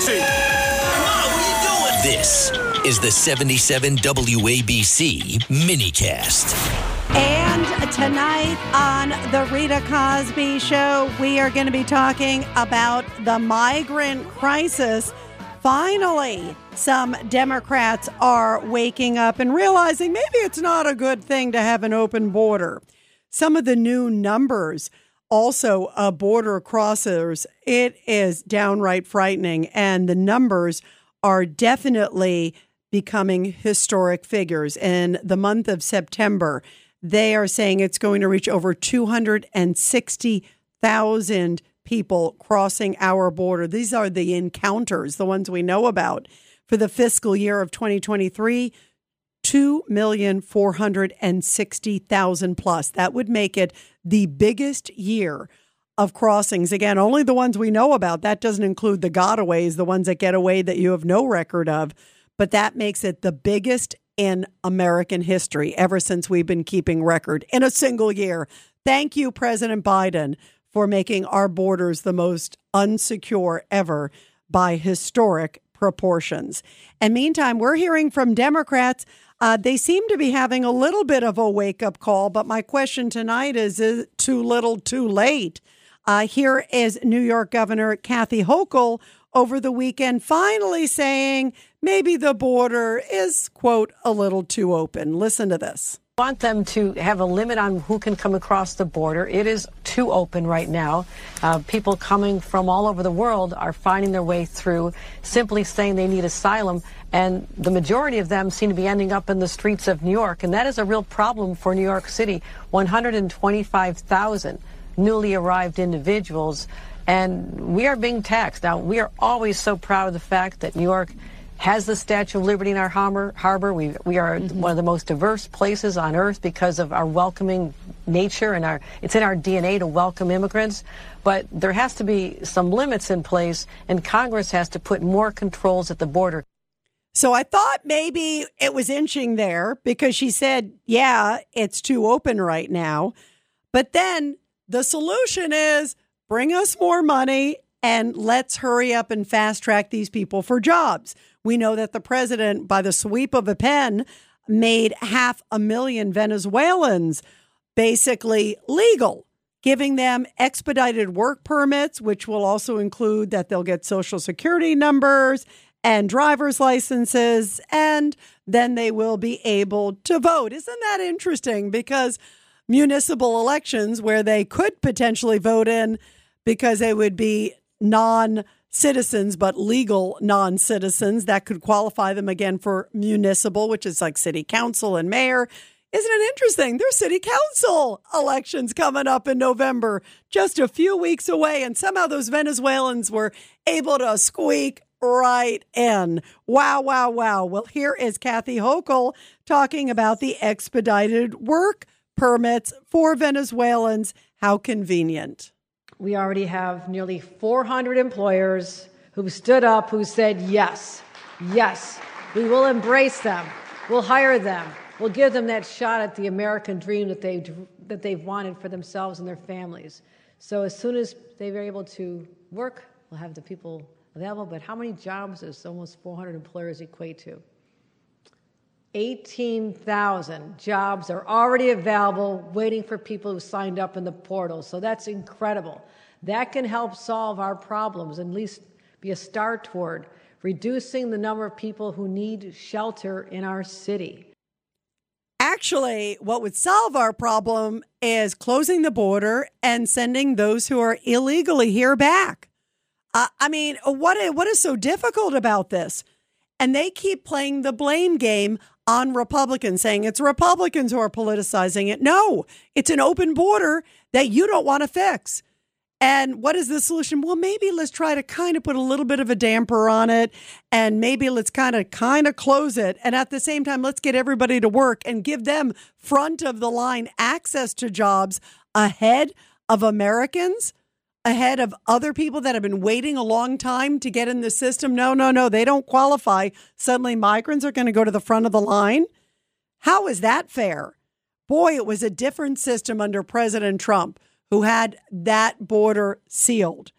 taxi. Mom, what are you doing? This is the 77 WABC minicast. And tonight on the Rita Cosby Show, we are going to be talking about the migrant crisis. Finally, some Democrats are waking up and realizing maybe it's not a good thing to have an open border. Some of the new numbers also uh, border crossers, it is downright frightening. And the numbers are definitely becoming historic figures. In the month of September, they are saying it's going to reach over 260,000 people crossing our border. These are the encounters, the ones we know about. For the fiscal year of 2023, 2,460,000 plus. That would make it the biggest year of crossings. Again, only the ones we know about. That doesn't include the gotaways, the ones that get away that you have no record of. But that makes it the biggest in American history ever since we've been keeping record in a single year. Thank you, President Biden, for making our borders the most unsecure ever by historic proportions. And meantime, we're hearing from Democrats. Uh, they seem to be having a little bit of a wake up call, but my question tonight is is too little, too late? Uh, here is New York Governor Kathy Hochul over the weekend finally saying maybe the border is, quote, a little too open. Listen to this want them to have a limit on who can come across the border. It is too open right now. Uh, people coming from all over the world are finding their way through, simply saying they need asylum, and the majority of them seem to be ending up in the streets of New York, and that is a real problem for New York City. 125,000 newly arrived individuals, and we are being taxed. Now, we are always so proud of the fact that New York has the Statue of Liberty in our harbor. harbor. We, we are mm-hmm. one of the most diverse places on earth because of our welcoming nature and our it's in our DNA to welcome immigrants. But there has to be some limits in place, and Congress has to put more controls at the border. So I thought maybe it was inching there because she said, yeah, it's too open right now. But then the solution is bring us more money and let's hurry up and fast track these people for jobs. We know that the president, by the sweep of a pen, made half a million Venezuelans basically legal, giving them expedited work permits, which will also include that they'll get social security numbers and driver's licenses, and then they will be able to vote. Isn't that interesting? Because municipal elections, where they could potentially vote in because they would be non citizens, but legal non citizens. That could qualify them again for municipal, which is like city council and mayor. Isn't it interesting? There's city council elections coming up in November, just a few weeks away. And somehow those Venezuelans were able to squeak right in. Wow, wow, wow. Well, here is Kathy Hochul talking about the expedited work permits for Venezuelans. How convenient we already have nearly 400 employers who stood up, who said, yes, yes, we will embrace them, we'll hire them, we'll give them that shot at the American dream that they've, that they've wanted for themselves and their families. So as soon as they're able to work, we'll have the people available. But how many jobs does almost 400 employers equate to? 18,000 jobs are already available, waiting for people who signed up in the portal. So that's incredible. That can help solve our problems, and at least be a start toward reducing the number of people who need shelter in our city. Actually, what would solve our problem is closing the border and sending those who are illegally here back. Uh, I mean, what what is so difficult about this? And they keep playing the blame game on Republicans, saying it's Republicans who are politicizing it. No, it's an open border that you don't want to fix. And what is the solution? Well, maybe let's try to kind of put a little bit of a damper on it and maybe let's kind of kind of close it. And at the same time, let's get everybody to work and give them front of the line access to jobs ahead of Americans, ahead of other people that have been waiting a long time to get in the system. No, no, no, they don't qualify. Suddenly migrants are going to go to the front of the line. How is that fair? Boy, it was a different system under President Trump who had that border sealed.